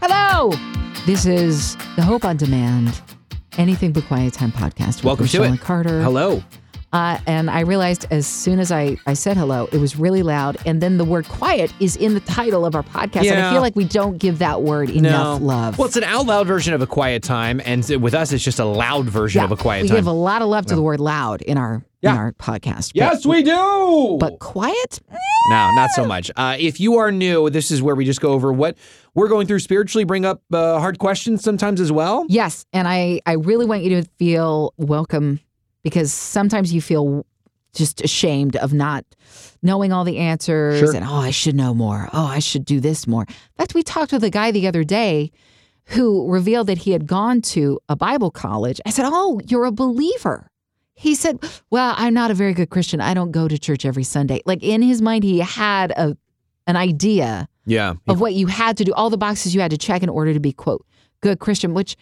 Hello. This is the Hope on Demand, Anything But Quiet Time podcast. Welcome to Rochelle it. Carter. Hello. Uh, and I realized as soon as I, I said hello, it was really loud. And then the word quiet is in the title of our podcast. And I feel like we don't give that word enough love. Well, it's an out loud version of a quiet time, and with us, it's just a loud version of a quiet we time. We give a lot of love to the word loud in our in our podcast. yes, we do. But, but quiet? no, not so much. Uh, if you are new, this is where we just go over what we're going through spiritually, bring up uh, hard questions sometimes as well. Yes, and I I really want you to feel welcome because sometimes you feel just ashamed of not knowing all the answers Sure. and oh I should know more. Oh, I should do this more. In fact, we talked with a guy the other day who revealed that he had gone to a Bible college. I said, "Oh, you're a believer." He said, "Well, I'm not a very good Christian. I don't go to church every Sunday." Like in his mind he had a an idea Yeah. of what you had to do, all the boxes you had to check in order to be quote good Christian. Which,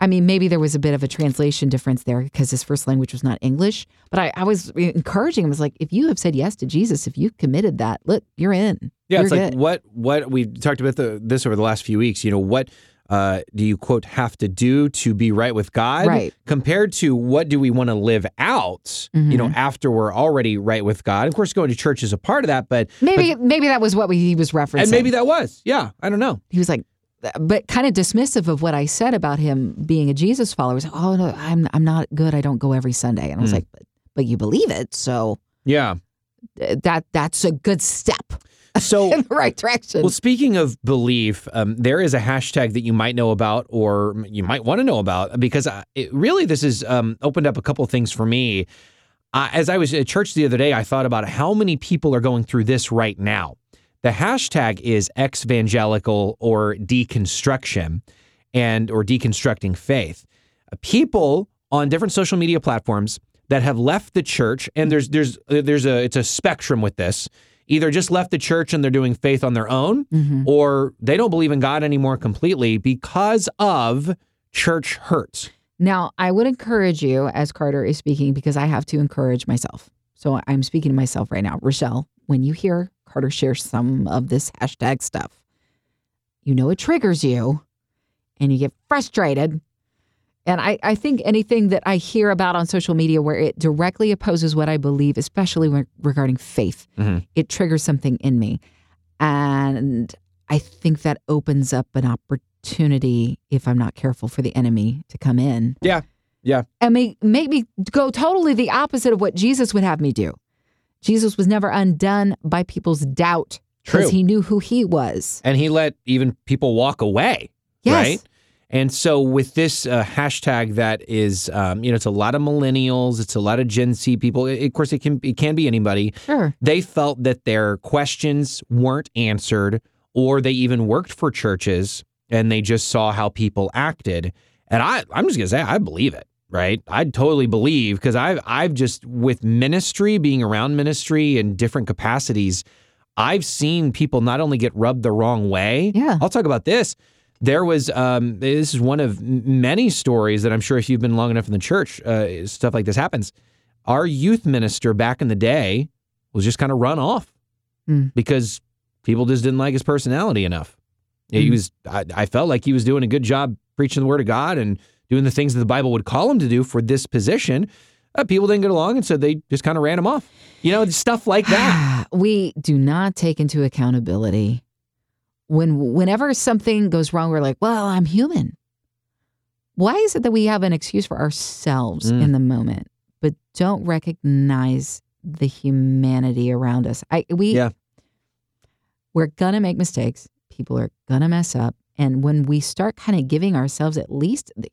I mean, maybe there was a bit of a translation difference there because his first language was not English. But I, I was encouraging him. I was like, if you have said yes to Jesus, if you committed that, look, you're in. Yeah, you're it's like what what we've talked about the, this over the last few weeks. You know, what uh, do you quote have to do to be right with God? Right. Compared to what do we want to live out? You know, Mm-hmm. after we're already right with God. Of course, going to church is a part of that, but maybe maybe that was what he was referencing. and maybe that was yeah. I don't know. he was like, but kind of dismissive of what I said about him being a Jesus follower. Like, oh no, I'm I'm not good. I don't go every Sunday. And I was Mm. like, but, but you believe it, so Yeah. that that's a good step So in the right direction. Well, speaking of belief, um, there is a hashtag that you might know about, or you might want to know about, because I, it, really this has um, opened up a couple of things for me. Uh, as I was at church the other day, I thought about how many people are going through this right now. The hashtag is ex-evangelical or deconstruction, and or deconstructing faith. Uh, People on different social media platforms that have left the church, and there's there's uh, there's a it's a spectrum with this. Either just left the church and they're doing faith on their own, or they don't believe in God anymore completely because of church hurts. Now, I would encourage you, as Carter is speaking, because I have to encourage myself. So I'm speaking to myself right now. Rochelle, when you hear Carter shares some of this hashtag stuff, you know it triggers you and you get frustrated. And I, I think anything that I hear about on social media where it directly opposes what I believe, especially when, regarding faith, Mhm. it triggers something in me. And I think that opens up an opportunity, if I'm not careful, for the enemy to come in Yeah, yeah, and make, make me go totally the opposite of what Jesus would have me do. Jesus was never undone by people's doubt because he knew who he was. and he let even people walk away. Yes. Right. And so with this uh, hashtag that is, um, you know, it's a lot of millennials, it's a lot of Gen Z people. It- of course, it can it can be anybody. Sure. They felt that their questions weren't answered, or they even worked for churches and they just saw how people acted. And I, I'm just gonna say, I believe it. Right, I'd totally believe because I've I've just with ministry, being around ministry in different capacities, I've seen people not only get rubbed the wrong way. Yeah. I'll talk about this. There was um, this is one of many stories that I'm sure if you've been long enough in the church, uh, stuff like this happens. Our youth minister back in the day was just kind of run off Hmm. because people just didn't like his personality enough. He Hmm. was, I, I felt like he was doing a good job preaching the word of God and doing the things that the Bible would call him to do for this position. Uh, people didn't get along, and so they just kind of ran him off. You know, stuff like that. we do not take into accountability when whenever something goes wrong we're like well i'm human why is it that we have an excuse for ourselves Mm. in the moment but don't recognize the humanity around us i we Yeah. we're gonna make mistakes people are gonna mess up and when we start kind of giving ourselves at least the-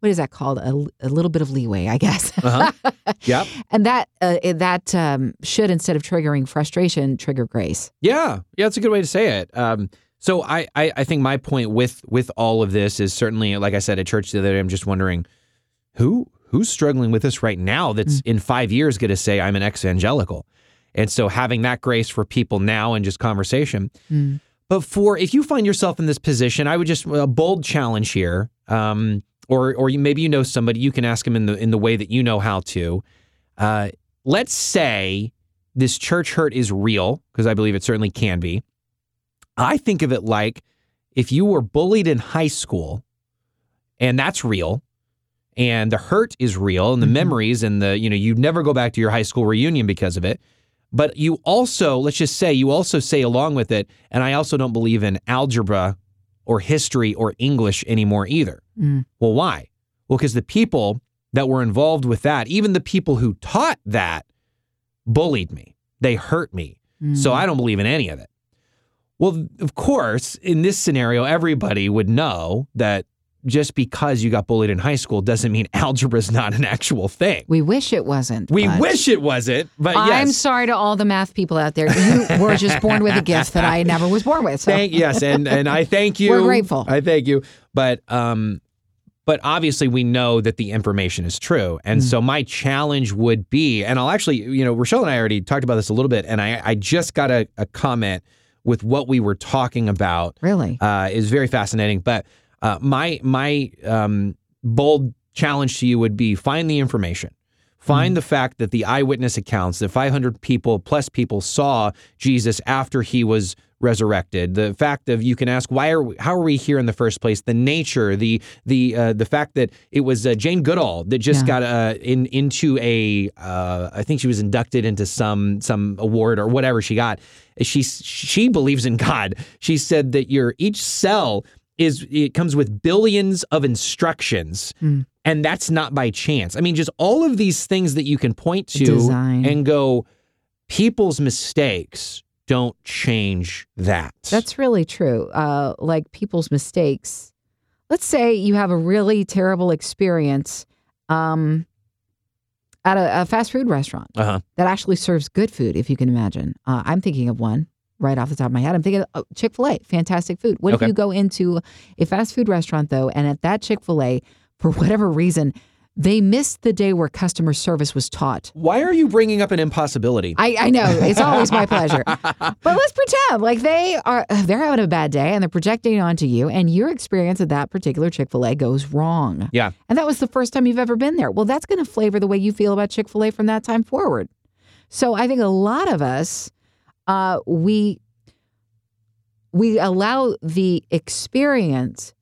what is that called a, a little bit of leeway i guess Uh-huh. Yep. and that uh, that um, should instead of triggering frustration trigger grace Yeah, yeah, that's a good way to say it. Um, so I, I, I think my point with with all of this is certainly, like I said at church the other day, I'm just wondering who who's struggling with this right now. That's in five years going to say I'm an ex-evangelical, and so having that grace for people now and just conversation. Mm. But for if you find yourself in this position, I would just a bold challenge here. Um, or or you, maybe you know somebody you can ask them in the in the way that you know how to. Uh, let's say this church hurt is real because I believe it certainly can be. I think of it like if you were bullied in high school, and that's real, and the hurt is real, and the Mhm. memories, and the you know you never go back to your high school reunion because of it. But you also, let's just say, you also say along with it, and I also don't believe in algebra or history or English anymore either. Mm. Well, why? Well, because the people that were involved with that, even the people who taught that, bullied me. They hurt me. So Mm. I don't believe in any of it. Well, of course, in this scenario, everybody would know that just because you got bullied in high school doesn't mean algebra is not an actual thing. we wish it wasn't. We wish it wasn't, but I'm sorry to all the math people out there. You were just born with a gift that I never was born with. So Thank yes, and and I thank you. We're grateful. I thank you. But um, but obviously we know that the information is true, and Mm. so my challenge would be, and I'll actually, you know, Rochelle and I already talked about this a little bit, and I I just got a, a comment with what we were talking about really, uh, is very fascinating. But uh, my my um, bold challenge to you would be find the information. Find the fact that the eyewitness accounts that 500 people plus people saw Jesus after he was resurrected. The fact of you can ask why are we, how are we here in the first place? The nature, the the uh, the fact that it was uh, Jane Goodall that just Yeah. got uh, in into a uh, I think she was inducted into some some award or whatever she got. She she believes in God. She said that your each cell is it comes with billions of instructions. Hmm. And that's not by chance. I mean, just all of these things that you can point to Design. and go, people's mistakes don't change that. that's really true. Uh, like people's mistakes. Let's say you have a really terrible experience um, at a, a fast food restaurant uh-huh. that actually serves good food, if you can imagine. Uh, I'm thinking of one right off the top of my head. I'm thinking oh, of Chick fil A, fantastic food. What Okay. if you go into a fast food restaurant, though, and at that Chick fil A, for whatever reason, they missed the day where customer service was taught? Why are you bringing up an impossibility? I, I know it's always my pleasure, but let's pretend like they are uh, they're having a bad day and they're projecting onto you, and your experience at that particular Chick Fil A goes wrong, yeah. and that was the first time you've ever been there. Well, that's going to flavor the way you feel about Chick Fil A from that time forward. So I think a lot of us, uh, we we allow the experience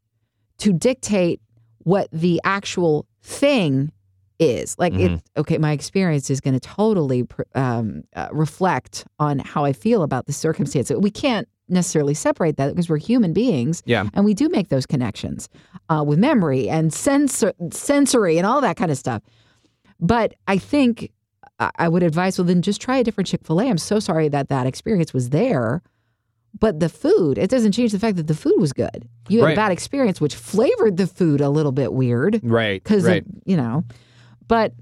to dictate what the actual thing is. Like it, okay, my experience is going to totally pr- um, uh, reflect on how I feel about the circumstance. We can't necessarily separate that because we're human beings. Yeah. And we do make those connections uh, with memory and sensor, sensory and all that kind of stuff. But I think I would advise, well, then just try a different Chick fil A. I'm so sorry that that experience was there. But the food, it doesn't change the fact that the food was good. You had Right. a bad experience, which flavored the food a little bit weird Right. because right. you know but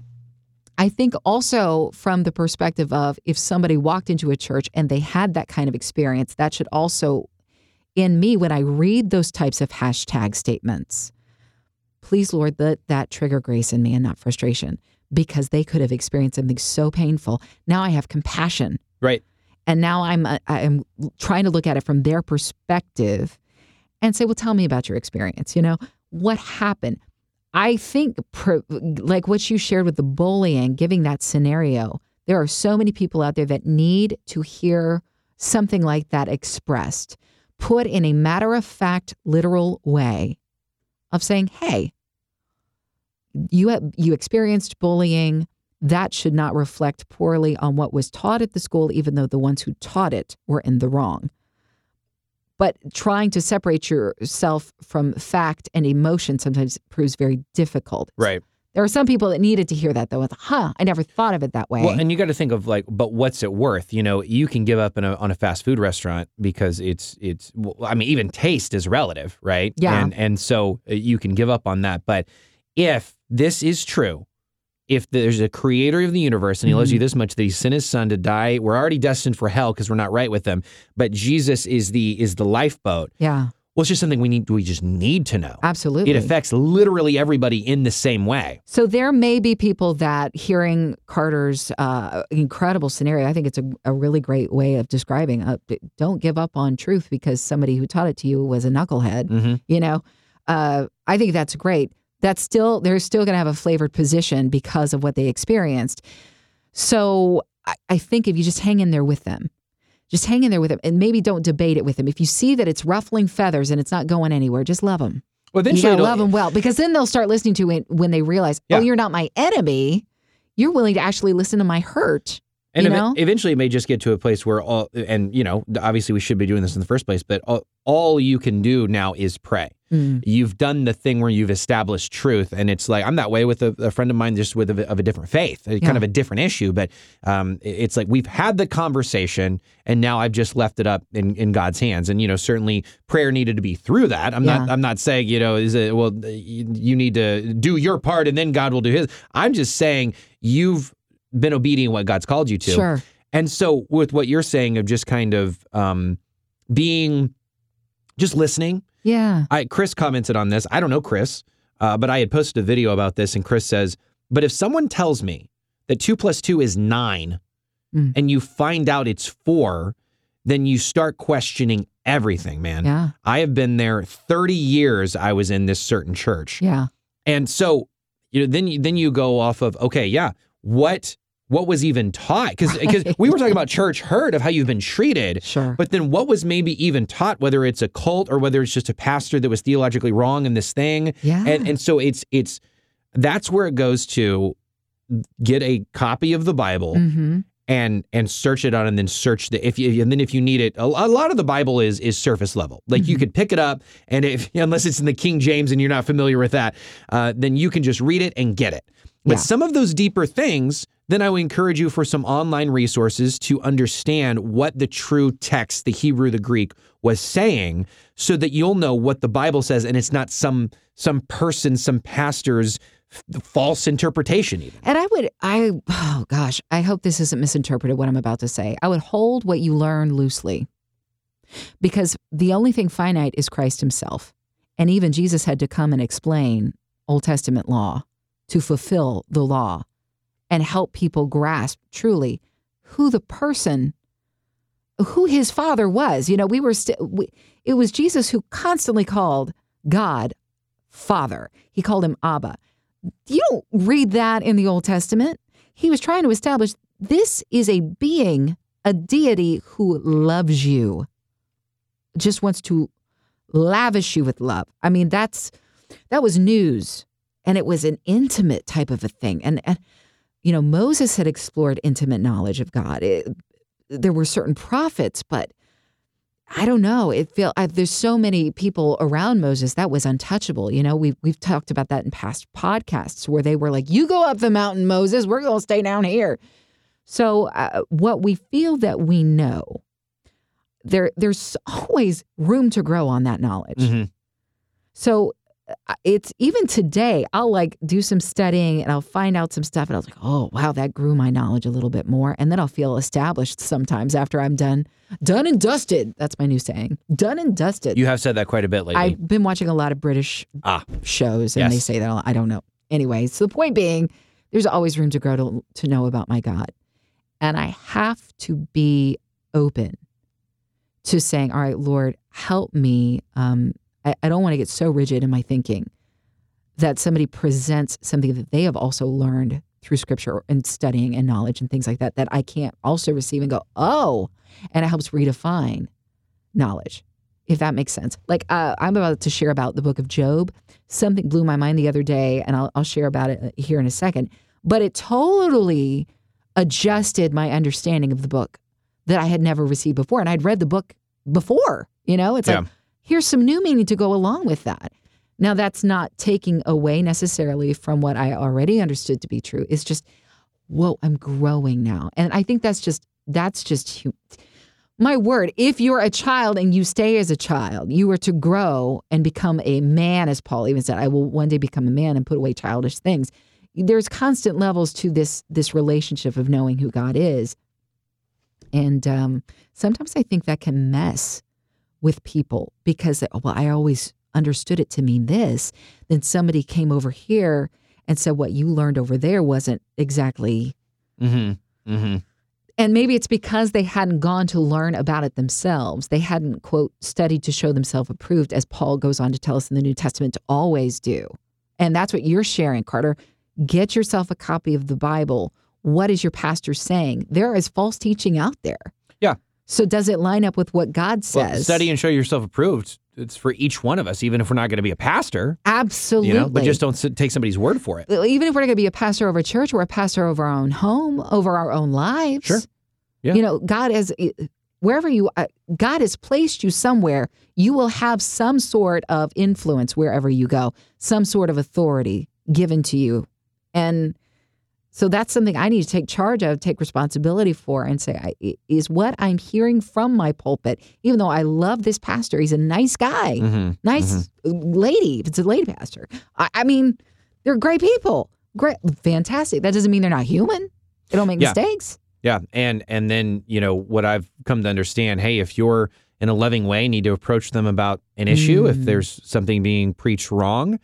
i think also from the perspective of if somebody walked into a church and they had that kind of experience that should also in me when i read those types of hashtag statements please lord let that trigger grace in me and not frustration because they could have experienced something so painful. Now i have compassion. Right. and now i'm uh, i'm trying to look at it from their perspective and say well tell me about your experience you know? What happened? I think like what you shared with the bullying giving that scenario there are so many people out there that need to hear something like that expressed put in a matter of fact literal way of saying hey you have, you experienced bullying that should not reflect poorly on what was taught at the school, even though the ones who taught it were in the wrong. But trying to separate yourself from fact and emotion sometimes proves very difficult. Right. There are some people that needed to hear that, though. With, huh, I never thought of it that way. Well, and you got to think of like, but what's it worth? You know, you can give up in a, on a fast food restaurant because it's it's. Well, I mean, even taste is relative, right? Yeah. And and so uh, you can give up on that. But if this is true, if there's a creator of the universe and he loves you this much that he sent his son to die, we're already destined for hell because we're not right with him. But Jesus is the is the lifeboat. yeah, Well, it's just something we need. We just need to know. absolutely. It affects literally everybody in the same way. So there may be people that hearing Carter's uh, incredible scenario, I think it's a, a really great way of describing. Uh, don't give up on truth because somebody who taught it to you was a knucklehead. Mm-hmm. You know, uh, I think that's great. That's still they're still going to have a flavored position because of what they experienced. So I, I think if you just hang in there with them, Just hang in there with them, and maybe don't debate it with them. If you see that it's ruffling feathers and it's not going anywhere, just love them. Well, You eventually, gotta love them well because then they'll start listening to it when they realize, oh, Yeah. oh, you're not my enemy. You're willing to actually listen to my hurt. And you ev- eventually, it may just get to a place where all, and you know, obviously, we should be doing this in the first place, but all, all you can do now is pray. Mm. You've done the thing where you've established truth, and it's like I'm that way with a, a friend of mine, just with a, of a different faith, Yeah. kind of a different issue. But um, it's like we've had the conversation, and now I've just left it up in, in God's hands. And you know, certainly prayer needed to be through that. I'm not, I'm not saying you know, is it well, you need to do your part, and then God will do His. I'm just saying you've been obedient what God's called you to. Sure. And so, with what you're saying of just kind of um, being, just listening. Yeah. I Chris commented on this. I don't know Chris, uh, but I had posted a video about this, and Chris says, "But if someone tells me that two plus two is nine, Mm. and you find out it's four, then you start questioning everything, man. Yeah. I have been there 30 years. I was in this certain church, Yeah. and so you know, then you, then you go off of okay, yeah, what what was even taught? Because Right. we were talking about church hurt of how you've been treated. Sure. But then what was maybe even taught, whether it's a cult or whether it's just a pastor that was theologically wrong in this thing. yeah. And and so it's it's that's where it goes to get a copy of the Bible mm-hmm. and and search it on and then search the if you and then if you need it a, a lot of the Bible is is surface level. Like you Mhm. could pick it up and if unless it's in the King James and you're not familiar with that, uh, then you can just read it and get it. But Yeah. some of those deeper things, then I would encourage you for some online resources to understand what the true text, the Hebrew, the Greek, was saying, so that you'll know what the Bible says, and it's not some some person, some pastor's false interpretation. Even And I would, I, oh gosh, I hope this isn't misinterpreted what I'm about to say. I would hold what you learn loosely because the only thing finite is Christ himself. And even Jesus had to come and explain Old Testament law to fulfill the law and help people grasp truly who the person, who his father was. You know, we were, st- we, it was Jesus who constantly called God Father. He called him Abba you don't read that in the Old Testament. He was trying to establish this is a being, a deity who loves you, just wants to lavish you with love. I mean, that's that was news, and it was an intimate type of a thing. And, and you know, Moses had explored intimate knowledge of God. It, there were certain prophets, but I don't know. It feel I, there's so many people around Moses that was untouchable. You know, we've we've talked about that in past podcasts where they were like, "You go up the mountain, Moses. We're going to stay down here." So, uh, what we feel that we know, there there's always room to grow on that knowledge. Mhm. So it's even today, I'll like do some studying and I'll find out some stuff and I was like, oh, wow, that grew my knowledge a little bit more. And then I'll feel established sometimes after I'm done, done and dusted. That's my new saying, done and dusted. you have said that quite a bit lately. I've been watching a lot of British Ah. shows and they say that. I don't know. Anyway, so the point being, there's always room to grow to, to know about my God. And I have to be open to saying, all right, Lord, help me. Um, I, I don't want to get so rigid in my thinking that somebody presents something that they have also learned through scripture and studying and knowledge and things like that, that I can't also receive and go, oh, and it helps redefine knowledge, if that makes sense. Like uh, I'm about to share about the book of Job. Something blew my mind the other day, and I'll, I'll share about it uh, here in a second. But it totally adjusted my understanding of the book that I had never received before. And I'd read the book before, you know, it's Yeah. like, here's some new meaning to go along with that. Now, that's not taking away necessarily from what I already understood to be true. It's just, whoa, I'm growing now. And I think that's just, that's just my word. If you're a child and you stay as a child, you are to grow and become a man, as Paul even said, I will one day become a man and put away childish things. There's constant levels to this this relationship of knowing who God is. And um, sometimes I think that can mess with people because, well, I always understood it to mean this. Then somebody came over here and said what you learned over there wasn't exactly. mm-hmm. Mm-hmm. And maybe it's because they hadn't gone to learn about it themselves. They hadn't, quote, studied to show themselves approved, as Paul goes on to tell us in the New Testament to always do. And that's what you're sharing, Carter. Get yourself a copy of the Bible. What is your pastor saying? There is false teaching out there. So does it line up with what God says? Well, study and show yourself approved. It's for each one of us, even if we're not going to be a pastor. Absolutely. You know, but just don't sit, take somebody's word for it. even if we're not going to be a pastor over a church, we're a pastor over our own home, over our own lives. Sure. Yeah. You know, God has wherever you uh, God has placed you somewhere, you will have some sort of influence wherever you go, some sort of authority given to you. And so that's something I need to take charge of, take responsibility for, and say, I, is what I'm hearing from my pulpit, even though I love this pastor, he's a nice guy, Mm-hmm. nice lady, if it's a lady pastor. I, I mean, they're great people. Great, fantastic. That doesn't mean they're not human. They don't make Yeah. mistakes. Yeah, and and then you know what I've come to understand. Hey, if you're in a loving way, need to approach them about an issue if Mm. there's something being preached wrong,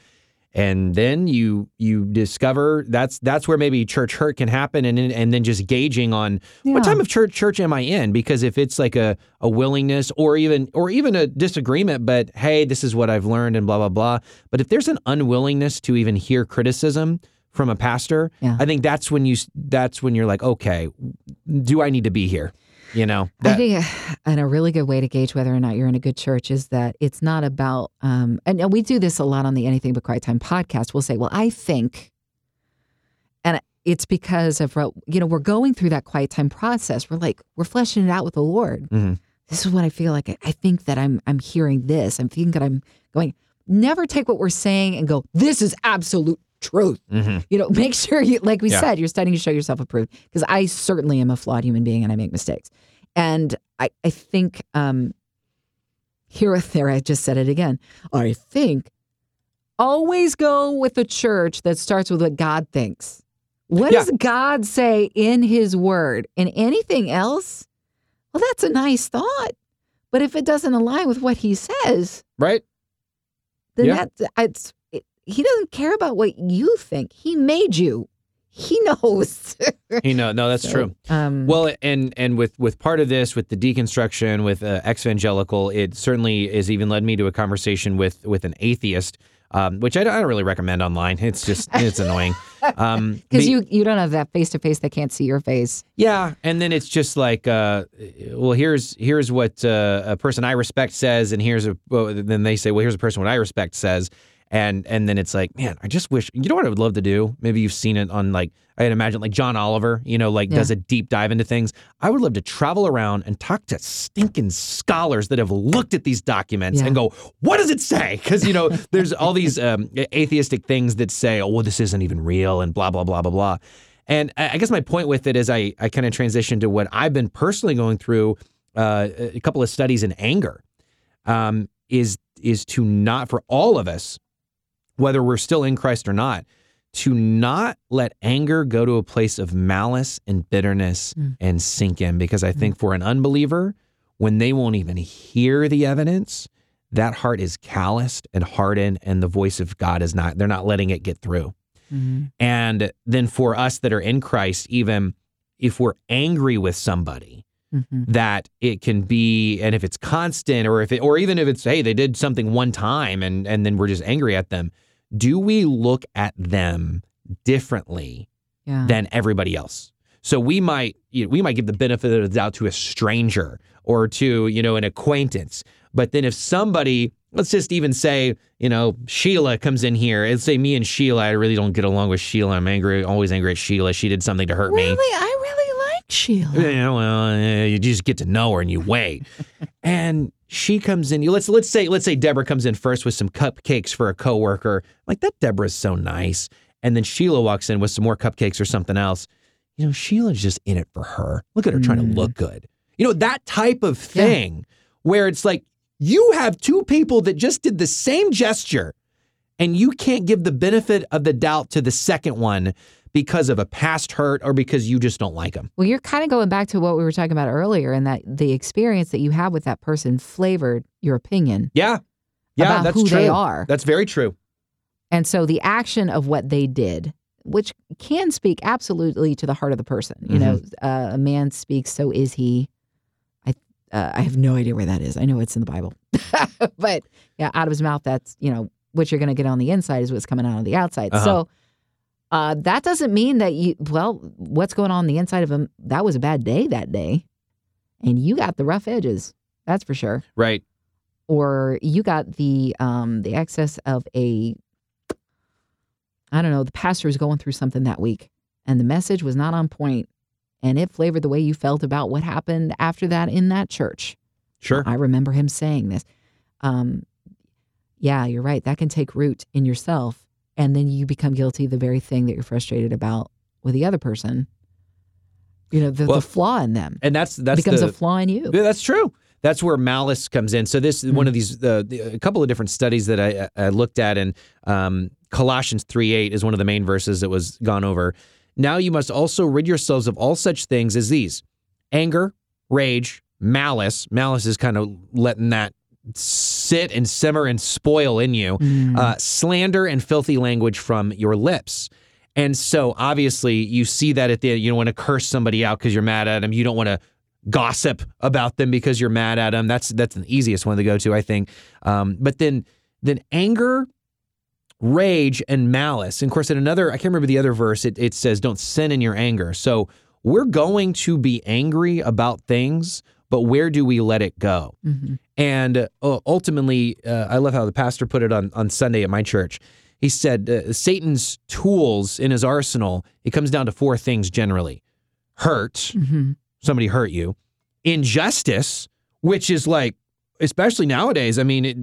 and then you you discover that's that's where maybe church hurt can happen, and then- and then just gauging on what time of church church am I in? Because if it's like a a willingness or even or even a disagreement, but hey, this is what I've learned and blah blah blah. But if there's an unwillingness to even hear criticism from a pastor, Yeah. I think that's when you that's when you're like, okay, do I need to be here? You know, I think, uh, and a really good way to gauge whether or not you're in a good church is that it's not about, um, and, and we do this a lot on the Anything But Quiet Time podcast. We'll say, well, I think, and it's because of, you know, we're going through that quiet time process. We're like, we're fleshing it out with the Lord. Mhm. This is what I feel like. I- I think that I'm, I'm hearing this. I'm thinking that I'm going. Never take what we're saying and go, this is absolute truth. Mhm. You know, make sure you, like we Yeah. said, you're studying to show yourself approved. Because I certainly am a flawed human being and I make mistakes. And I, I think um, here or there, I just said it again. I think always go with a church that starts with what God thinks. What Yeah. does God say in His Word? And anything else? Well, that's a nice thought. But if it doesn't align with what He says, right? then Yeah. that it's it, He doesn't care about what you think. He made you. He knows. You know, no, that's So, true. Um, Well, and and with with part of this, with the deconstruction, with uh, evangelical, it certainly has even led me to a conversation with with an atheist, um, which I don't, I don't really recommend online. It's just it's annoying. Um, because be- you you don't have that face to face They can't see your face. Yeah, and then it's just like, uh, well, here's here's what uh, a person I respect says, and here's a well, then they say, well, here's a person what I respect says, and and then it's like, man, I just wish you know what I would love to do. Maybe you've seen it on like I'd imagine like John Oliver, you know, like Yeah. does a deep dive into things. I would love to travel around and talk to stinking scholars that have looked at these documents Yeah. and go, what does it say? Because you know, there's all these um, atheistic things that say, oh, well, this isn't even real, and blah blah blah blah blah. And I guess my point with it is I, I kind of transitioned to what I've been personally going through uh, a couple of studies in anger um, is is to not for all of us, whether we're still in Christ or not, to not let anger go to a place of malice and bitterness Mm. and sink in. Because I think for an unbeliever, when they won't even hear the evidence, that heart is calloused and hardened, and the voice of God is not, they're not letting it get through. And then for us that are in Christ, even if we're angry with somebody, Mhm. that it can be, and if it's constant, or if it, or even if it's, hey, they did something one time, and and then we're just angry at them. Do we look at them differently Yeah. than everybody else? So we might, you know, we might give the benefit of the doubt to a stranger or to, you know, an acquaintance. But then if somebody, let's just even say, you know, Sheila comes in here, and say me and Sheila, I really don't get along with Sheila. I'm angry, always angry at Sheila. She did something to hurt me. Really, I really Sheila. Yeah, well, you just get to know her and you wait. and she comes in. Let's let's say let's say Deborah comes in first with some cupcakes for a coworker. Like that Deborah's so nice. And then Sheila walks in with some more cupcakes or something else. You know, Sheila's just in it for her. Look at her trying Mm. to look good. You know, that type of thing where it's like you have two people that just did the same gesture and you can't give the benefit of the doubt to the second one because of a past hurt or because you just don't like them. Well, you're kind of going back to what we were talking about earlier, and that the experience that you have with that person flavored your opinion Yeah. Yeah, that's who true. they are. That's very true. And so the action of what they did, which can speak absolutely to the heart of the person. You know, Mm-hmm. uh, a man speaks, so is he. I uh, I have no idea where that is. I know it's in the Bible, but yeah, out of his mouth, that's you know what you're going to get on the inside is what's coming out on the outside. Uh-huh. So. Uh, that doesn't mean that you well what's going on, on the inside of him that was a bad day that day and you got the rough edges. That's for sure. Right. Or you got the um the excess of a I don't know, the pastor is going through something that week and the message was not on point and it flavored the way you felt about what happened after that in that church. Sure. I remember him saying this. Um, yeah, you're right. That can take root in yourself. And then you become guilty of the very thing that you're frustrated about with the other person. You know, the, Well, the flaw in them And that's that becomes the, a flaw in you. Yeah, that's true. That's where malice comes in. So this is one of these, uh, the, a couple of different studies that I, I looked at, and um, Colossians three eight is one of the main verses that was gone over. Now you must also rid yourselves of all such things as these: anger, rage, malice. Malice is kind of letting that sit and simmer and spoil in you. Mm. Uh, slander and filthy language from your lips. And so obviously you see that at the end. you don't want to curse somebody out because you're mad at them. You don't want to gossip about them because you're mad at them. That's that's the easiest one to go to, I think. Um, but then then anger, rage, and malice. And of course, in another, I can't remember the other verse. It it says, "Don't sin in your anger." So we're going to be angry about things, but where do we let it go? Mhm. And uh, ultimately, uh, I love how the pastor put it on, on Sunday at my church. He said uh, Satan's tools in his arsenal, it comes down to four things generally hurt, Mhm. somebody hurt you, injustice, which is like, especially nowadays, I mean, it,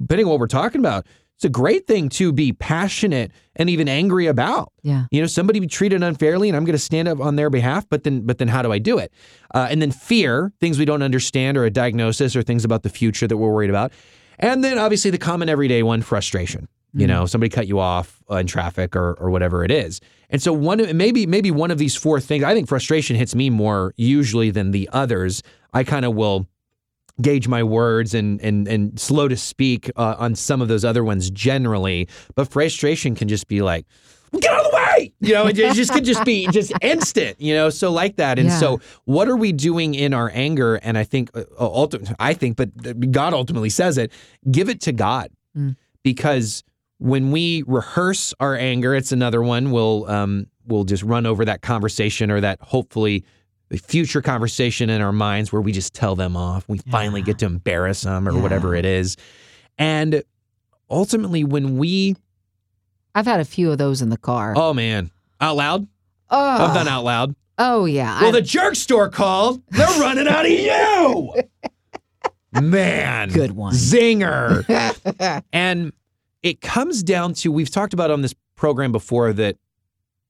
depending on what we're talking about, it's a great thing to be passionate and even angry about. Yeah. You know, somebody be treated unfairly, and I'm going to stand up on their behalf. But then, but then, how do I do it? Uh, and then fear, things we don't understand, or a diagnosis, or things about the future that we're worried about. And then, obviously, the common everyday one, frustration. You know, somebody cut you off uh, in traffic or or whatever it is. And so, one of- maybe maybe one of these four things. I think frustration hits me more usually than the others. I kind of will gauge my words and and and slow to speak uh, on some of those other ones generally. But frustration can just be like get out of the way! You know it just could just be just instant you know so like that. And Yeah. so what are we doing in our anger? And i think uh, ulti- i think but god ultimately says it give it to god. Mm. because when we rehearse our anger it's another one. We'll um we'll just run over that conversation or that hopefully the future conversation in our minds where we just tell them off. We finally get to embarrass them or Yeah. whatever it is. And ultimately, when we, I've had a few of those in the car. oh man, out loud, Oh, I've done out loud. oh yeah. Well, I- the jerk store called. They're running out of you. Man. Good one. Zinger. And it comes down to we've talked about on this program before that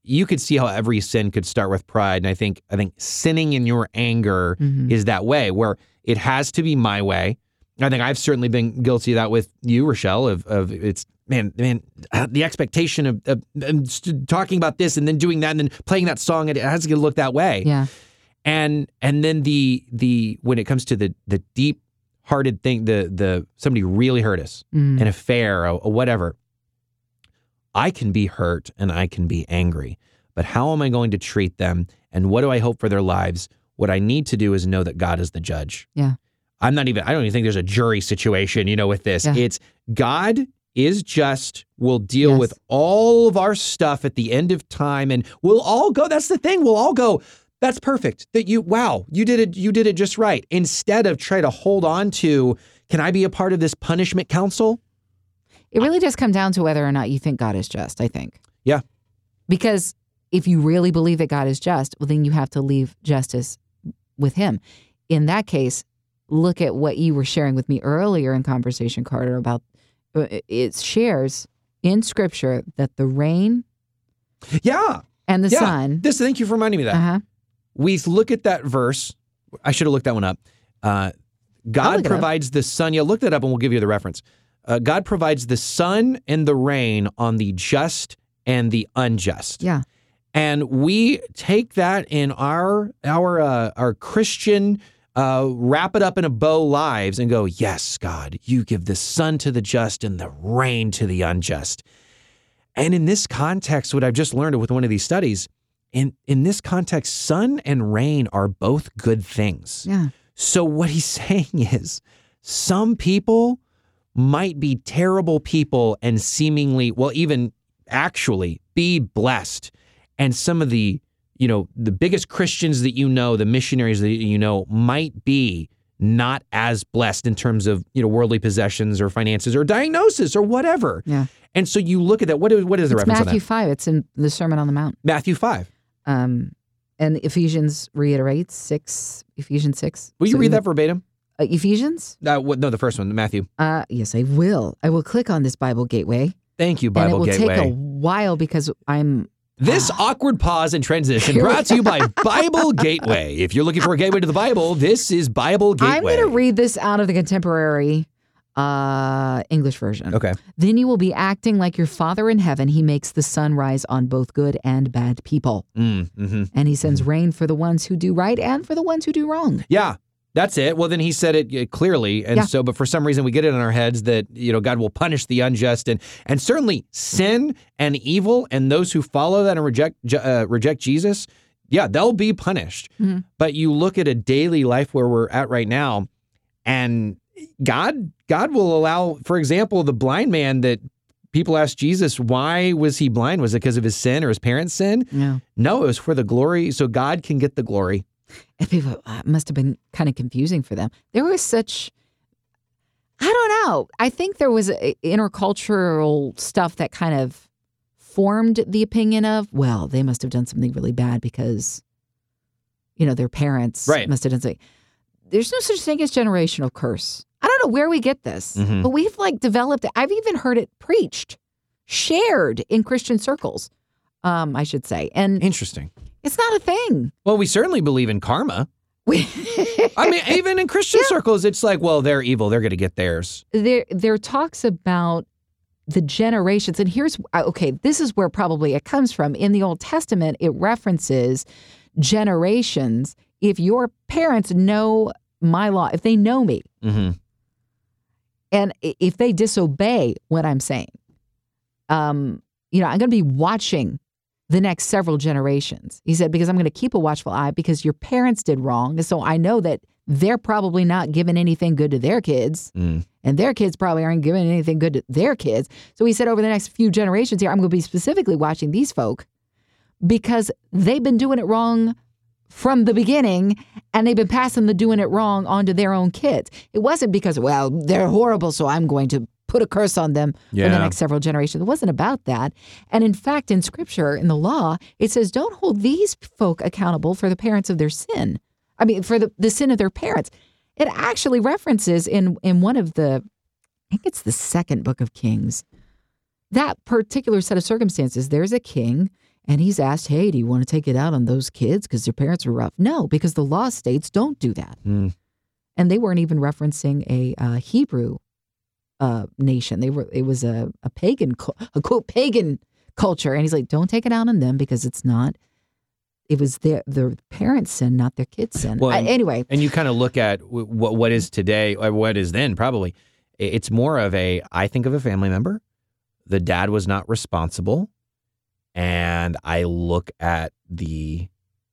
you could see how every sin could start with pride. And I think I think sinning in your anger Mhm. is that way where it has to be my way. I think I've certainly been guilty of that with you, Rochelle, of, of it's man, man, uh, the expectation of, of, talking about this and then doing that and then playing that song, it has to look that way. yeah. And and then the the when it comes to the the deep hearted thing, the the somebody really hurt us, Mm. an affair or, or whatever. I can be hurt and I can be angry, but how am I going to treat them? And what do I hope for their lives? What I need to do is know that God is the judge. Yeah. I'm not even, I don't even think there's a jury situation, you know, with this. Yeah. It's God is just, will deal Yes. with all of our stuff at the end of time and we'll all go. That's the thing. We'll all go, that's perfect. That you, wow, you did it, you did it just right. Instead of try to hold on to, can I be a part of this punishment council? It really does come down to whether or not you think God is just, I think. Yeah. Because if you really believe that God is just, well, then you have to leave justice with Him. In that case, look at what you were sharing with me earlier in conversation, Carter, about uh, it shares in Scripture that the rain Yeah. and the Yeah. sun. This, thank you for reminding me that. Uh huh. we look at that verse. I should have looked that one up. Uh, God provides the sun. Yeah, look that up and we'll give you the reference. Uh, God provides the sun and the rain on the just and the unjust. Yeah. And we take that in our our uh, our Christian uh, wrap it up in a bow lives and go, yes, God, you give the sun to the just and the rain to the unjust. And in this context, what I've just learned with one of these studies, in in this context, sun and rain are both good things. Yeah. So what he's saying is some people might be terrible people and seemingly, well, even actually be blessed. And some of the you know, the biggest Christians that you know, the missionaries that you know, might be not as blessed in terms of you know worldly possessions or finances or diagnosis or whatever. Yeah. And so you look at that. What is what is the It's reference Matthew on that? 5. It's in the Sermon on the Mount. Matthew five. Um, and Ephesians reiterates 6, Ephesians 6. Will you So read that verbatim? Uh, Ephesians? Uh, what, no, the first one, Matthew. Uh, yes, I will. I will click on this Bible gateway. Thank you, Bible Gateway. and it will Gateway. take a while because I'm This awkward pause and transition brought to you by Bible Gateway. If you're looking for a gateway to the Bible, this is Bible Gateway. I'm going to read this out of the contemporary uh, English version. Okay. Then you will be acting like your Father in heaven. He makes the sun rise on both good and bad people, Mm, hmm and he sends rain for the ones who do right and for the ones who do wrong. Yeah, that's it. Well, then he said it uh, clearly, and Yeah. so, but for some reason we get it in our heads that you know God will punish the unjust, and and certainly sin and evil, and those who follow that and reject uh, reject Jesus, yeah, they'll be punished. Mhm. But you look at a daily life where we're at right now, and God God will allow, for example, the blind man that. People ask Jesus, why was he blind? Was it because of his sin or his parents' sin? Yeah. No, it was for the glory, so God can get the glory. And people uh, must have been kind of confusing for them. There was such, I don't know. I think there was a, intercultural stuff that kind of formed the opinion of, well, they must have done something really bad because, you know, their parents Right. must have done something. There's no such thing as generational curse. I don't know where we get this, Mhm. but we've like developed it. I've even heard it preached, shared in Christian circles, um, I should say. And Interesting. it's not a thing. Well, we certainly believe in karma. We, I mean, even in Christian circles, it's like, well, they're evil. They're going to get theirs. there there talks about the generations and here's uh, okay this is where probably it comes from in the old testament it references generations if your parents know my law if they know me Mm-hmm. and if they disobey what i'm saying um you know i'm going to be watching the next several generations he said because i'm going to keep a watchful eye because your parents did wrong and so i know that they're probably not giving anything good to their kids Mm. and their kids probably aren't giving anything good to their kids. So he said, over the next few generations here, I'm going to be specifically watching these folk because they've been doing it wrong from the beginning and they've been passing the doing it wrong onto their own kids. It wasn't because, well, they're horrible, so I'm going to put a curse on them for the next several generations. It wasn't about that. And in fact, in scripture, in the law, it says, don't hold these folk accountable for the parents of their sin. I mean, for the, the sin of their parents. It actually references in in one of the, I think it's the second book of Kings, that particular set of circumstances. There's a king, and he's asked, "Hey, do you want to take it out on those kids because their parents were rough?" No, because the law states don't do that. Mm. And they weren't even referencing a uh, Hebrew uh, nation. They were. It was a a pagan, a quote pagan culture, and he's like, "Don't take it out on them because it's not." It was their their parents' sin, not their kids' sin. Well, I- and- anyway, And you kind of look at what what is today, or what is then probably. It's more of a, I think of a family member. The dad was not responsible. And I look at the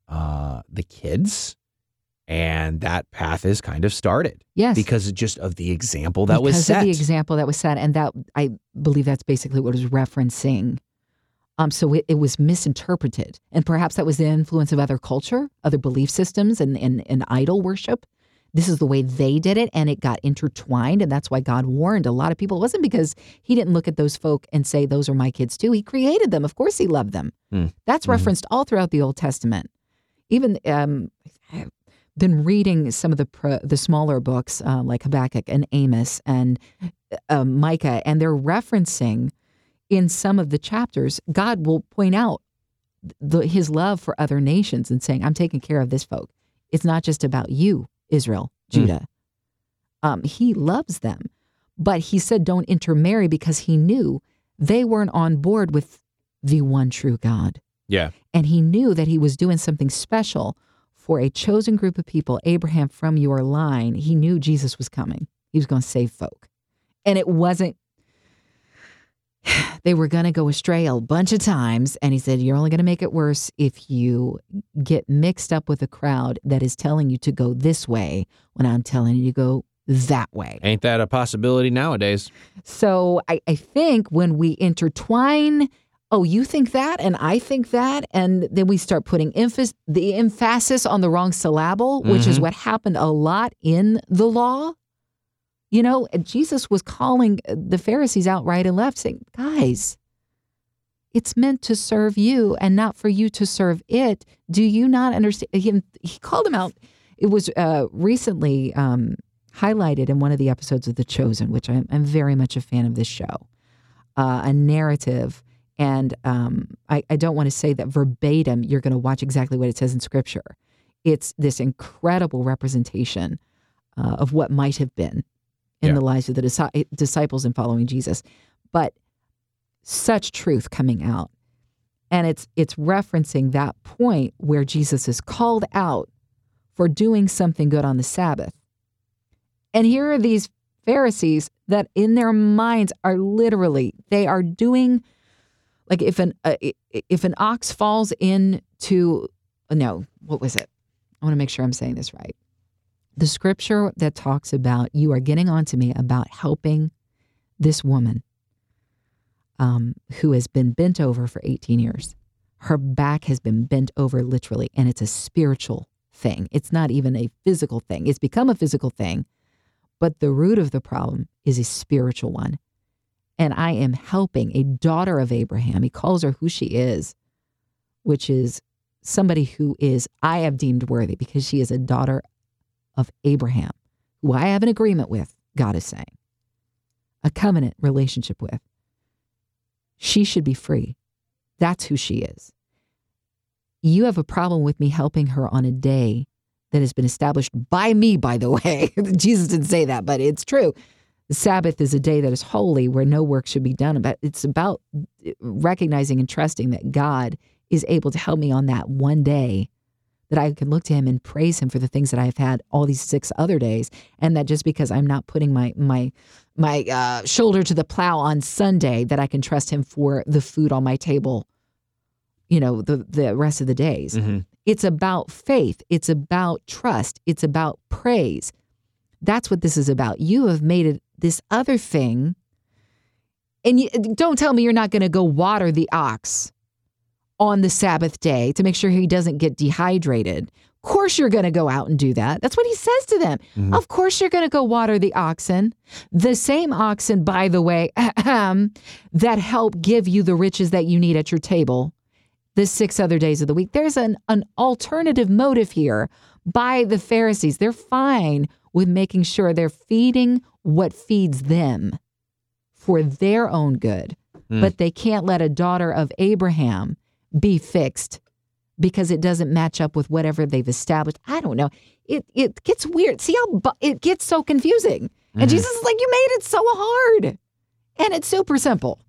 uh, the kids, and that path is kind of started yes, because just of the example that was because set. of the example that was set, and that I believe that's basically what it was referencing. Um, so it, it was misinterpreted, and perhaps that was the influence of other culture, other belief systems, and, and and idol worship. This is the way they did it, and it got intertwined, and that's why God warned a lot of people. It wasn't because He didn't look at those folk and say, "Those are my kids too." He created them. Of course, He loved them. Hmm. That's Mhm. referenced all throughout the Old Testament. Even um, been reading some of the pro, the smaller books uh, like Habakkuk and Amos and uh, Micah, and they're referencing in some of the chapters. God will point out the, His love for other nations and saying, "I'm taking care of this folk. It's not just about you, Israel, Hmm. Judah. Um, he loves them, but He said, don't intermarry because He knew they weren't on board with the one true God." yeah. And he knew that he was doing something special for a chosen group of people, Abraham from your line. He knew Jesus was coming. He was going to save folk. And it wasn't, they were going to go astray a bunch of times. And he said, You're only going to make it worse if you get mixed up with a crowd that is telling you to go this way when I'm telling you to go that way. Ain't that a possibility nowadays? So I, I think when we intertwine oh, you think that, and I think that, and then we start putting emphasis the emphasis on the wrong syllable, which is Mhm. what happened a lot in the law. You know, Jesus was calling the Pharisees out right and left, saying, guys, it's meant to serve you and not for you to serve it. Do you not understand? He, he called them out. It was uh, recently um, highlighted in one of the episodes of The Chosen, which I'm, I'm very much a fan of this show. Uh, a narrative, and um, I, I don't want to say that verbatim, you're going to watch exactly what it says in Scripture. It's this incredible representation uh, of what might have been in Yeah. the lives of the disci- disciples in following Jesus. But such truth coming out. And it's it's referencing that point where Jesus is called out for doing something good on the Sabbath. And here are these Pharisees that in their minds are literally they are doing like if an uh, if an ox falls into no, what was it? I want to make sure I'm saying this right. The scripture that talks about you are getting on to me about helping this woman um, who has been bent over for 18 years. Her back has been bent over literally, and it's a spiritual thing. It's not even a physical thing. It's become a physical thing, but the root of the problem is a spiritual one. And I am helping a daughter of Abraham. He calls her who she is, which is somebody who is, I have deemed worthy because she is a daughter of Abraham, who I have an agreement with, God is saying, a covenant relationship with. She should be free. That's who she is. You have a problem with me helping her on a day that has been established by me, by the way. Jesus didn't say that, but it's true. The Sabbath is a day that is holy where no work should be done. But it's about recognizing and trusting that God is able to help me on that one day that I can look to him and praise him for the things that I've had all these six other days. And that just because I'm not putting my my my uh, shoulder to the plow on Sunday, that I can trust him for the food on my table, you know, the the rest of the days. Mhm. It's about faith. It's about trust. It's about praise. That's what this is about. You have made it this other thing. And you, don't tell me you're not going to go water the ox on the Sabbath day to make sure he doesn't get dehydrated. Of course, you're going to go out and do that. That's what he says to them. Mhm. Of course, you're going to go water the oxen. The same oxen, by the way, that help give you the riches that you need at your table the six other days of the week. There's an, an alternative motive here by the Pharisees. They're fine with making sure they're feeding what feeds them for their own good, Mm. but they can't let a daughter of Abraham be fixed because it doesn't match up with whatever they've established. I don't know. It it gets weird. See how bu- it gets so confusing. And Mhm. Jesus is like, "You made it so hard." And it's super simple.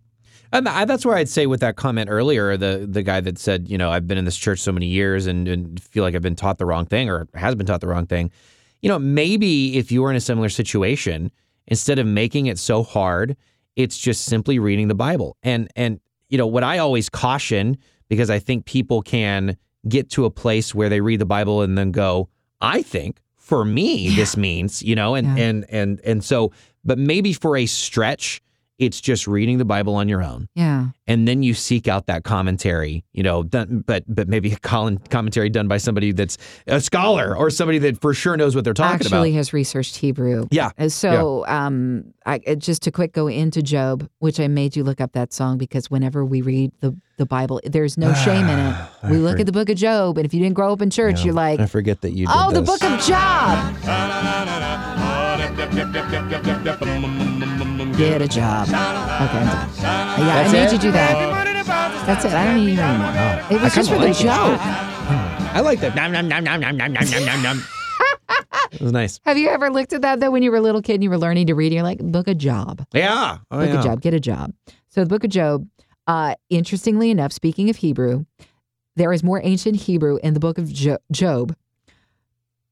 And that's where I'd say with that comment earlier, the the guy that said, you know, I've been in this church so many years and, and feel like I've been taught the wrong thing or has been taught the wrong thing. You know, maybe if you were in a similar situation, instead of making it so hard, it's just simply reading the Bible. And and you know what I always caution because I think people can get to a place where they read the Bible and then go, I think for me this means, you know, and Yeah. and and and so, but maybe for a stretch, it's just reading the Bible on your own Yeah. and then you seek out that commentary, you know, done, but but maybe a commentary done by somebody that's a scholar or somebody that for sure knows what they're talking Actually about. has researched Hebrew. Yeah. So, um, I uh, just to quick go into Job, which I made you look up that song because whenever we read the the Bible, there's no shame in it. I We look for- at the Book of Job, and if you didn't grow up in church, Yeah. you're like, I forget that you did oh, the. Book of Job. Get a job. Okay, done. Yeah, That's I made it? you do that. That's it. I don't need you anymore. Oh, It was just for the joke. I like that. Nom, nom, nom, nom, nom, nom, nom, nom, nom, nom. It was nice. Have you ever looked at that though when you were a little kid and you were learning to read? And you're like, book a job. Yeah. Oh, book yeah. a job, get a job. So the book of Job, uh, interestingly enough, speaking of Hebrew, there is more ancient Hebrew in the book of jo- Job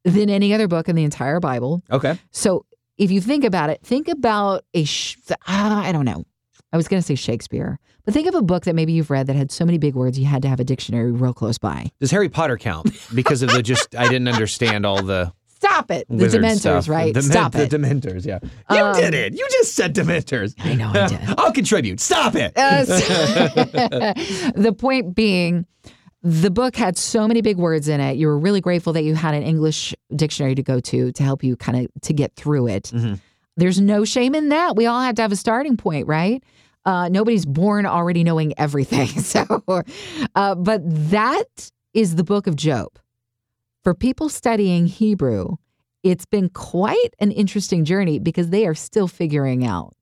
than any other book in the entire Bible. Okay. So if you think about it, think about a, sh- ah, I don't know. I was going to say Shakespeare, but think of a book that maybe you've read that had so many big words you had to have a dictionary real close by. Does Harry Potter count? Because of the just, I didn't understand all the. Stop. it. The Dementors, stuff. right? The, stop the it. Dementors, yeah. You Um, did it. You just said Dementors. I know I did. I'll contribute. Stop it. Uh, so- the point being, the book had so many big words in it. You were really grateful that you had an English dictionary to go to to help you kind of to get through it. Mhm. There's no shame in that. We all have to have a starting point, right? Uh, nobody's born already knowing everything. So, uh, but that is the book of Job. For people studying Hebrew, it's been quite an interesting journey because they are still figuring out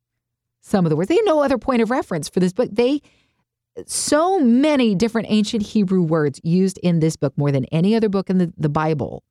some of the words. They have no other point of reference for this book. They so many different ancient Hebrew words used in this book more than any other book in the, the Bible.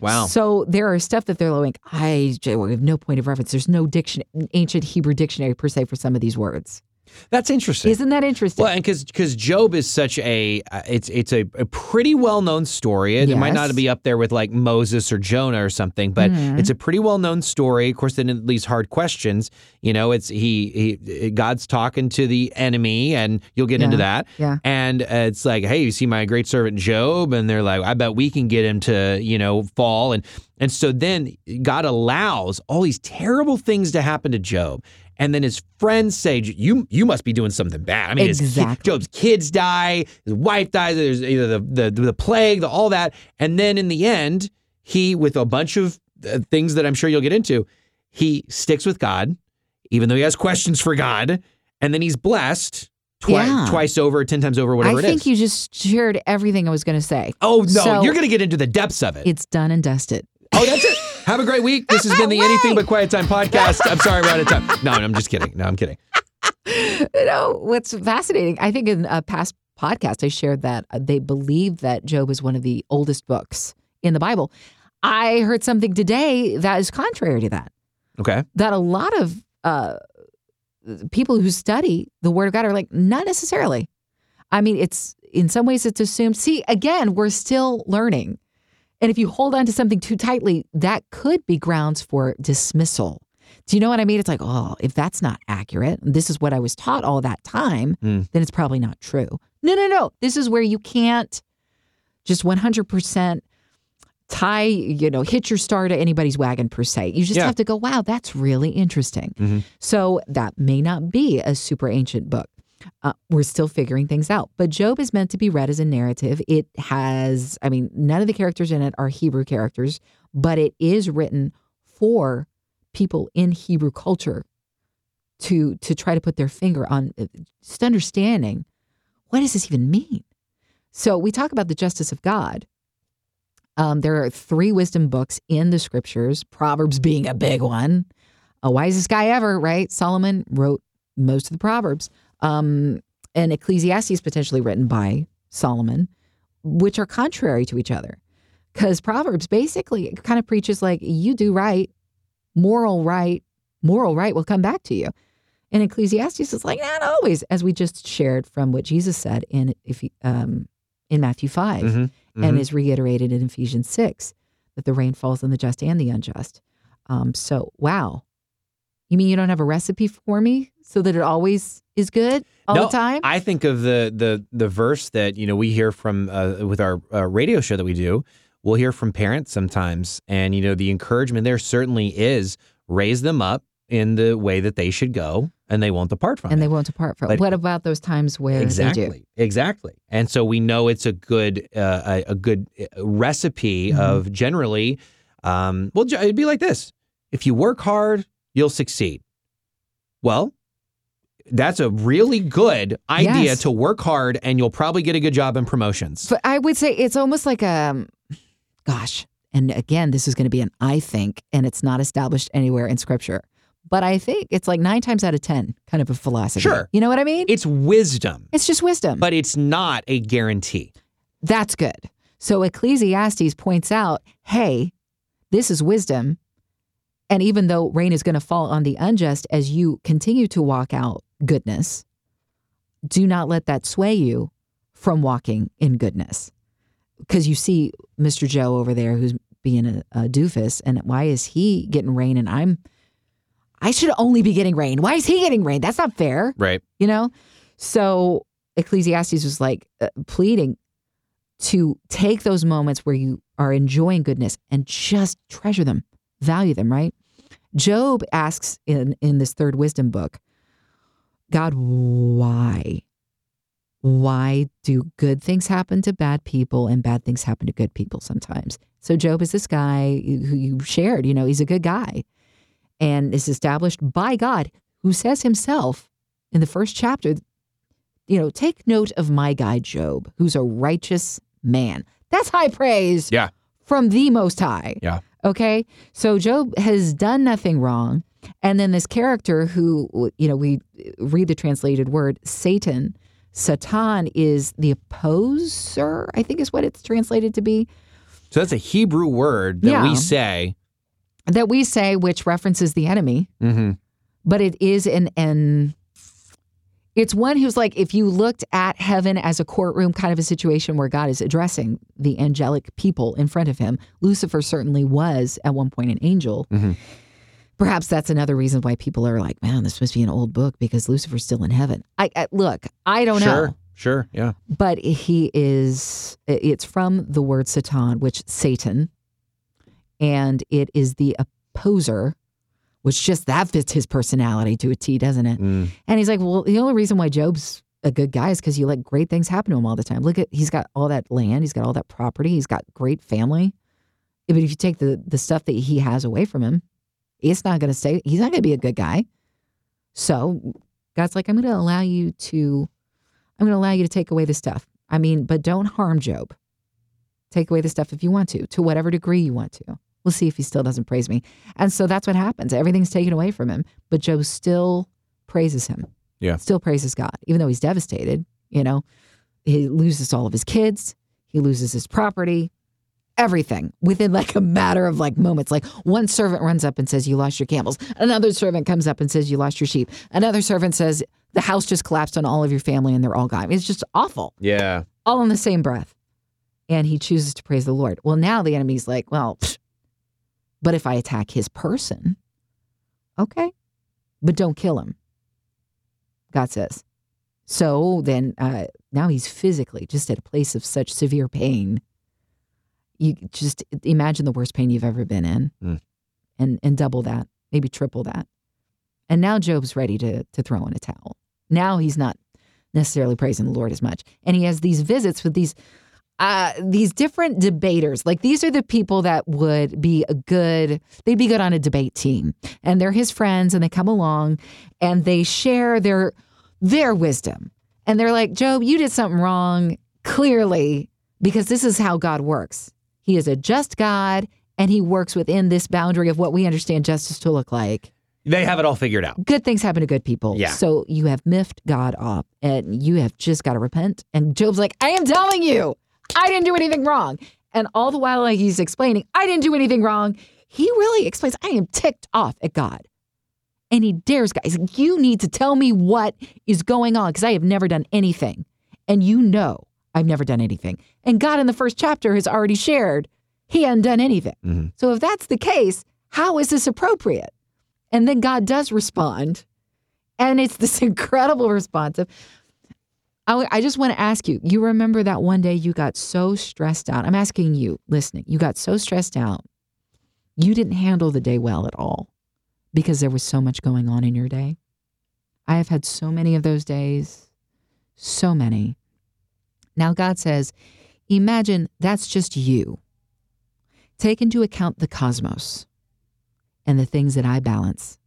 Wow. So there are stuff that they're like, I we have no point of reference. There's no diction ancient Hebrew dictionary per se for some of these words. That's interesting. Isn't that interesting? Well, and because because Job is such a uh, it's it's a, a pretty well known story. It, it might not be up there with like Moses or Jonah or something, but Mhm. it's a pretty well known story. Of course, then it leaves hard questions. You know, it's he, he God's talking to the enemy, and you'll get into that. yeah. And uh, it's like, hey, you see my great servant Job, and they're like, I bet we can get him to you know fall, and and so then God allows all these terrible things to happen to Job. And then his friends say, "You you must be doing something bad." I mean, his Exactly. Job's kids die, his wife dies. There's either the, the the plague, the all that, and then in the end, he with a bunch of uh, things that I'm sure you'll get into, he sticks with God, even though he has questions for God, and then he's blessed twice Yeah. twice over, ten times over, whatever it is. I think you just shared everything I was going to say. oh no, So- you're gonna get into the depths of it. It's done and dusted. Oh, that's it. Have a great week. This has been the Anything But Quiet Time podcast. I'm sorry we're out of time. No, I'm just kidding. No, I'm kidding. you know what's fascinating? I think in a past podcast I shared that uh, they believe that Job is one of the oldest books in the Bible. I heard something today that is contrary to that. Okay. That a lot of uh, people who study the Word of God are like, not necessarily. I mean, it's in some ways it's assumed. See, again, we're still learning. And if you hold on to something too tightly, that could be grounds for dismissal. Do you know what I mean? It's like, oh, if that's not accurate, this is what I was taught all that time, Mm. then it's probably not true. No, no, no. This is where you can't just 100% tie, you know, hit your star to anybody's wagon per se. You just Yeah. have to go, wow, that's really interesting. Mhm. So that may not be a super ancient book. Uh, we're still figuring things out. But Job is meant to be read as a narrative. It has, I mean, none of the characters in it are Hebrew characters, but it is written for people in Hebrew culture to to try to put their finger on uh, just understanding what does this even mean. So we talk about the justice of God. Um, there are three wisdom books in the scriptures, Proverbs being a big one. A wisest guy ever, right? Solomon wrote most of the Proverbs. Um, and Ecclesiastes potentially written by Solomon, which are contrary to each other. Because Proverbs basically kind of preaches like you do right, moral right, moral right will come back to you. And Ecclesiastes is like, not always, as we just shared from what Jesus said in if um, in Matthew 5 Mhm. and Mhm. is reiterated in Ephesians 6 that the rain falls on the just and the unjust. Um, so, wow. You mean you don't have a recipe for me so that it always is good all No, the time? I think of the the the verse that you know we hear from uh, with our uh, radio show that we do. We'll hear from parents sometimes, and you know the encouragement there certainly is raise them up in the way that they should go, and they won't depart from and it. they won't depart from But- What about those times where they do? exactly exactly and so we know it's a good uh, a, a good uh, recipe Mhm. of generally um well it'd be like this if you work hard you'll succeed well that's a really good idea Yes. to work hard and you'll probably get a good job and promotions But I would say it's almost like a gosh, and again, this is going to be an I think, and it's not established anywhere in scripture. But I think it's like nine times out of ten kind of a philosophy. Sure. You know what I mean? it's wisdom it's just wisdom. but it's not a guarantee That's good. So Ecclesiastes points out, hey, this is wisdom. And even though rain is going to fall on the unjust as you continue to walk out goodness, do not let that sway you from walking in goodness. Because you see Mr. Joe over there who's being a, a doofus, and why is he getting rain and I'm, I should only be getting rain. Why is he getting rain? That's not fair right you know? So Ecclesiastes was like uh, pleading to take those moments where you are enjoying goodness and just treasure them, value them, right? Job asks in, in this third wisdom book, God, why? Why do good things happen to bad people and bad things happen to good people sometimes? So Job is this guy who you shared, you know, he's a good guy and is established by God, who says himself in the first chapter, you know, take note of my guy Job, who's a righteous man. That's high praise Yeah. from the Most High. Yeah. Okay. So Job has done nothing wrong. And then this character who, you know, we read the translated word, Satan, Satan is the opposer, I think is what it's translated to be, So that's a Hebrew word that Yeah. we say. that we say, which references the enemy. Mm-hmm. but it is an an it's one who's like if you looked at heaven as a courtroom kind of a situation where God is addressing the angelic people in front of him. Lucifer certainly was at one point an angel. Mhm. Perhaps that's another reason why people are like, "Man, this must be an old book because Lucifer's still in heaven." I, I look, I don't sure. know, Sure. Sure, yeah. but he is. It's from the word Satan, which Satan, and it is the opposer, which just that fits his personality to a T, doesn't it? Mm. And he's like, well, the only reason why Job's a good guy is because you let great things happen to him all the time. Look at he's got all that land, he's got all that property, he's got great family. But if you take the the stuff that he has away from him, it's not going to stay. He's not going to be a good guy. So God's like, I'm going to allow you to, I'm going to allow you to take away the stuff. I mean, but don't harm Job. Take away the stuff if you want to, to whatever degree you want to. We'll see if he still doesn't praise me. And so that's what happens. Everything's taken away from him, but Job still praises him. Yeah. Still praises God, even though he's devastated. You know, he loses all of his kids, he loses his property, everything within like a matter of like moments. Like one servant runs up and says, You lost your camels. Another servant comes up and says, You lost your sheep. Another servant says, The house just collapsed on all of your family and they're all gone. It's just awful, Yeah. all in the same breath. And he chooses to praise the Lord. Well, now the enemy's like, Well, pfft, but if I attack his person, okay, but don't kill him. God says. So then uh, now he's physically just at a place of such severe pain. You just imagine the worst pain you've ever been in Mm. and, and double that, maybe triple that. And now Job's ready to, to throw in a towel. Now he's not necessarily praising the Lord as much. And he has these visits with these uh, these different debaters. Like these are the people that would be a good, they'd be good on a debate team. And they're his friends and they come along and they share their their wisdom. And they're like, Job, you did something wrong, clearly, because this is how God works. He is a just God and he works within this boundary of what we understand justice to look like. They have it all figured out. Good things happen to good people. Yeah. So you have miffed God off and you have just got to repent. And Job's like, I am telling you, I didn't do anything wrong. And all the while like, he's explaining, I didn't do anything wrong. He really explains, I am ticked off at God. And he dares guys. Like, You need to tell me what is going on because I have never done anything. And you know I've never done anything. And God in the first chapter has already shared he hadn't done anything. Mhm. So if that's the case, how is this appropriate? And then God does respond. And it's this incredible response of, I, I just want to ask you, you remember that one day you got so stressed out? I'm asking you, listening, you got so stressed out. You didn't handle the day well at all because there was so much going on in your day. I have had so many of those days, so many. Now, God says, imagine that's just you. Take into account the cosmos and the things that I balance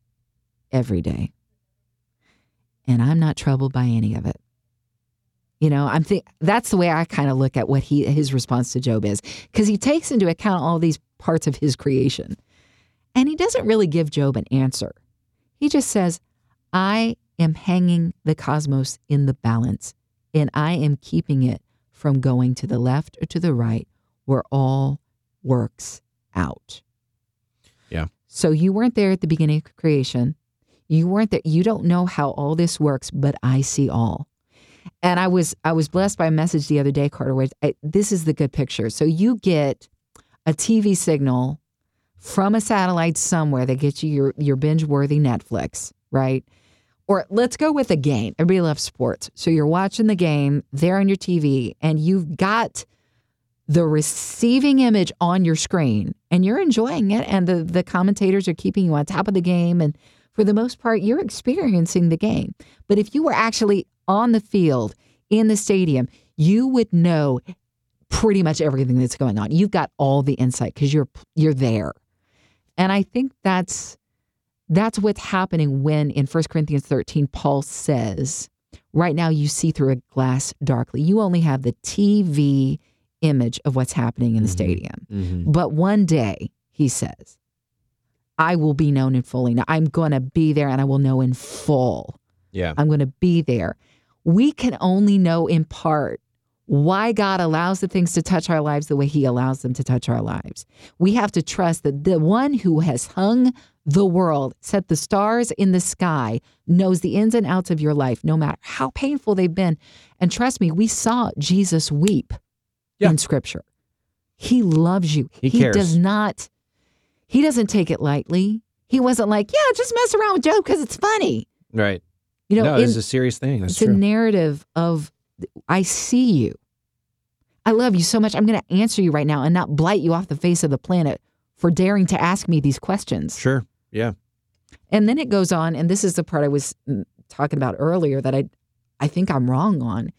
every day. And I'm not troubled by any of it. You know, I'm think that's the way I kind of look at what he his response to Job is because he takes into account all these parts of his creation. And he doesn't really give Job an answer. He just says, "I am hanging the cosmos in the balance and I am keeping it from going to the left or to the right where all works out." Yeah. So you weren't there at the beginning of creation. You weren't there. You don't know how all this works, but I see all. And I was I was blessed by a message the other day, Carter. Where I, this is the good picture. So you get a TV signal from a satellite somewhere that gets you your your binge worthy Netflix, right? Or let's go with a game. Everybody loves sports, so you're watching the game there on your TV, and you've got the receiving image on your screen and you're enjoying it and the, the commentators are keeping you on top of the game. And for the most part you're experiencing the game. But if you were actually on the field in the stadium you would know pretty much everything that's going on. You've got all the insight because you're you're there. And i think that's that's what's happening when in 1 corinthians 13 paul says right now you see through a glass darkly you only have the tv image of what's happening in the Mhm. stadium. Mhm. But one day, he says, I will be known in fully. Now, I'm going to be there and I will know in full. Yeah. I'm going to be there. We can only know in part why God allows the things to touch our lives the way he allows them to touch our lives. We have to trust that the one who has hung the world, set the stars in the sky, knows the ins and outs of your life, no matter how painful they've been. And trust me, we saw Jesus weep Yeah. in scripture. He loves you. He cares. does not, he doesn't take it lightly. He wasn't like, yeah, just mess around with Job because it's funny. Right. You know, no, is a serious thing. That's it's a narrative of I see you. I love you so much. I'm going to answer you right now and not blight you off the face of the planet for daring to ask me these questions. Sure. Yeah. And then it goes on, and this is the part I was mm, talking about earlier that I, I think I'm wrong on.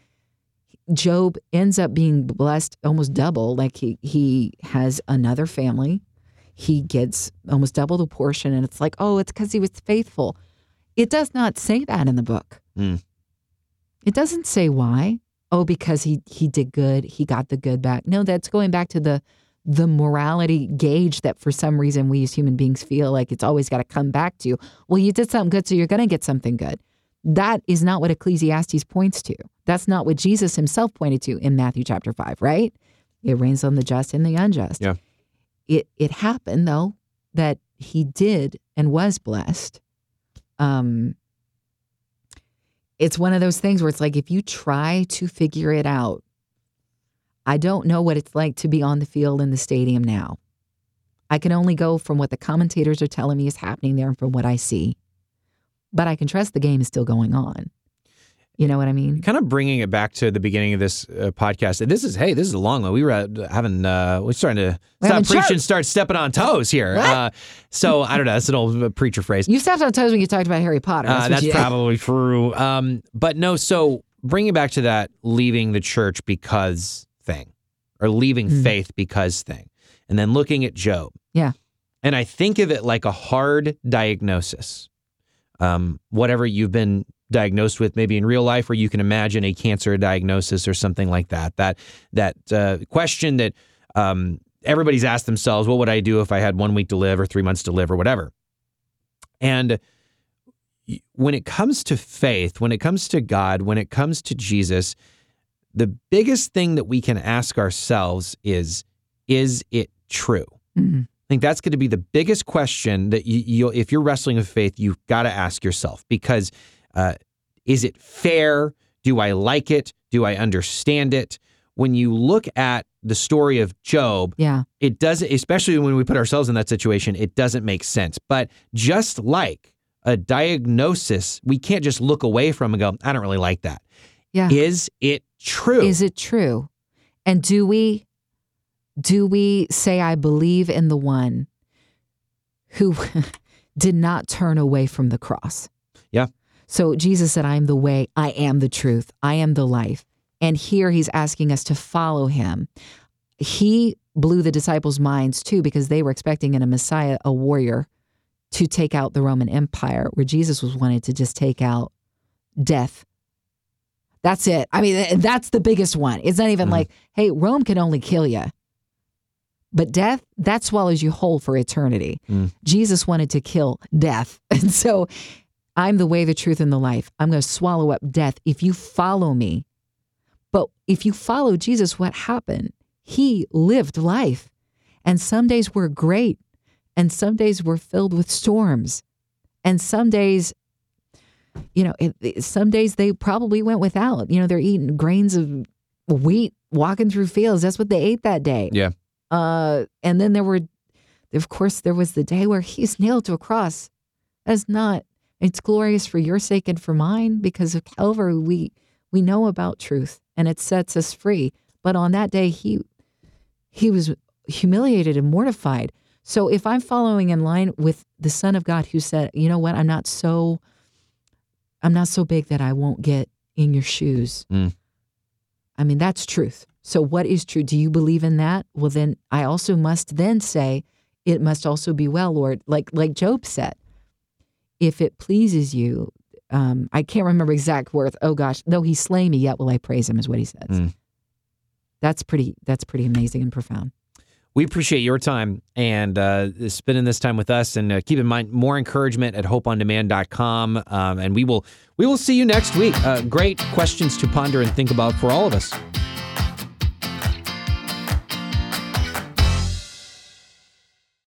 Job ends up being blessed almost double. Like he he has another family, he gets almost double the portion, and it's like, oh, it's because he was faithful. It does not say that in the book. Mm. It doesn't say why. Oh, because he he did good, he got the good back. No, that's going back to the the morality gauge that for some reason we as human beings feel like it's always got to come back to. Well, you did something good, so you're going to get something good. That is not what Ecclesiastes points to. That's not what Jesus himself pointed to in Matthew chapter 5, right? It rains on the just and the unjust. Yeah. It it happened though that he did and was blessed. Um it's one of those things where it's like if you try to figure it out, I don't know what it's like to be on the field in the stadium now. I can only go from what the commentators are telling me is happening there and from what I see. But I can trust the game is still going on. You know what I mean? Kind of bringing it back to the beginning of this uh, podcast. This is hey, this is a long one. We were uh, having uh, we're starting to We're stop preaching, church. start stepping on toes here. Uh, so I don't know. That's an old uh, preacher phrase. You stepped on toes when you talked about Harry Potter. Uh, That's, that's probably true. Um, but no, so bringing it back to that leaving the church because thing or leaving Mm. faith because thing. And then looking at Job. Yeah. And I think of it like a hard diagnosis. Um, whatever you've been diagnosed with, maybe in real life, or you can imagine a cancer diagnosis or something like that. That that uh, question that um, everybody's asked themselves: What would I do if I had one week to live, or three months to live, or whatever? And when it comes to faith, when it comes to God, when it comes to Jesus, the biggest thing that we can ask ourselves is is it true? Mhm. I think that's going to be the biggest question that you, you if you're wrestling with faith, you've got to ask yourself because uh, is it fair? Do I like it? Do I understand it? When you look at the story of Job, Yeah. it doesn't, especially when we put ourselves in that situation, it doesn't make sense. But just like a diagnosis, we can't just look away from and go, I don't really like that. Yeah. Is it true? Is it true? And do we do we say I believe in the one who did not turn away from the cross? Yeah. So Jesus said, I am the way, I am the truth, I am the life. And here he's asking us to follow him. He blew the disciples' minds too because they were expecting in a Messiah, a warrior, to take out the Roman Empire, where Jesus was wanted to just take out death. That's it. I mean, that's the biggest one. It's not even Mhm. like, hey, Rome can only kill you. But death, that swallows you whole for eternity. Mm. Jesus wanted to kill death. And so I'm the way, the truth, and the life. I'm going to swallow up death if you follow me. But if you follow Jesus, what happened? He lived life. And some days were great, and some days were filled with storms. And some days, you know, it, it- some days they probably went without. You know, they're eating grains of wheat walking through fields. That's what they ate that day. Yeah. Uh, and then there were, of course, there was the day where he's nailed to a cross. That's not. It's glorious for your sake and for mine because of Calvary. We we know about truth and it sets us free. But on that day, he he was humiliated and mortified. So if I'm following in line with the Son of God who said, you know what, I'm not so I'm not so big that I won't get in your shoes. Mm. I mean, that's truth. So what is true? Do you believe in that? Well then I also must then say, it must also be well, Lord, like like Job said. If it pleases you, um, I can't remember exact words. Oh gosh, though he slay me, yet will I praise him, is what he says. Mm. That's pretty. That's pretty amazing and profound. We appreciate your time and uh, spending this time with us. And uh, keep in mind, more encouragement at hopeondemand.com. Um, and we will we will see you next week. Uh, great questions to ponder and think about for all of us.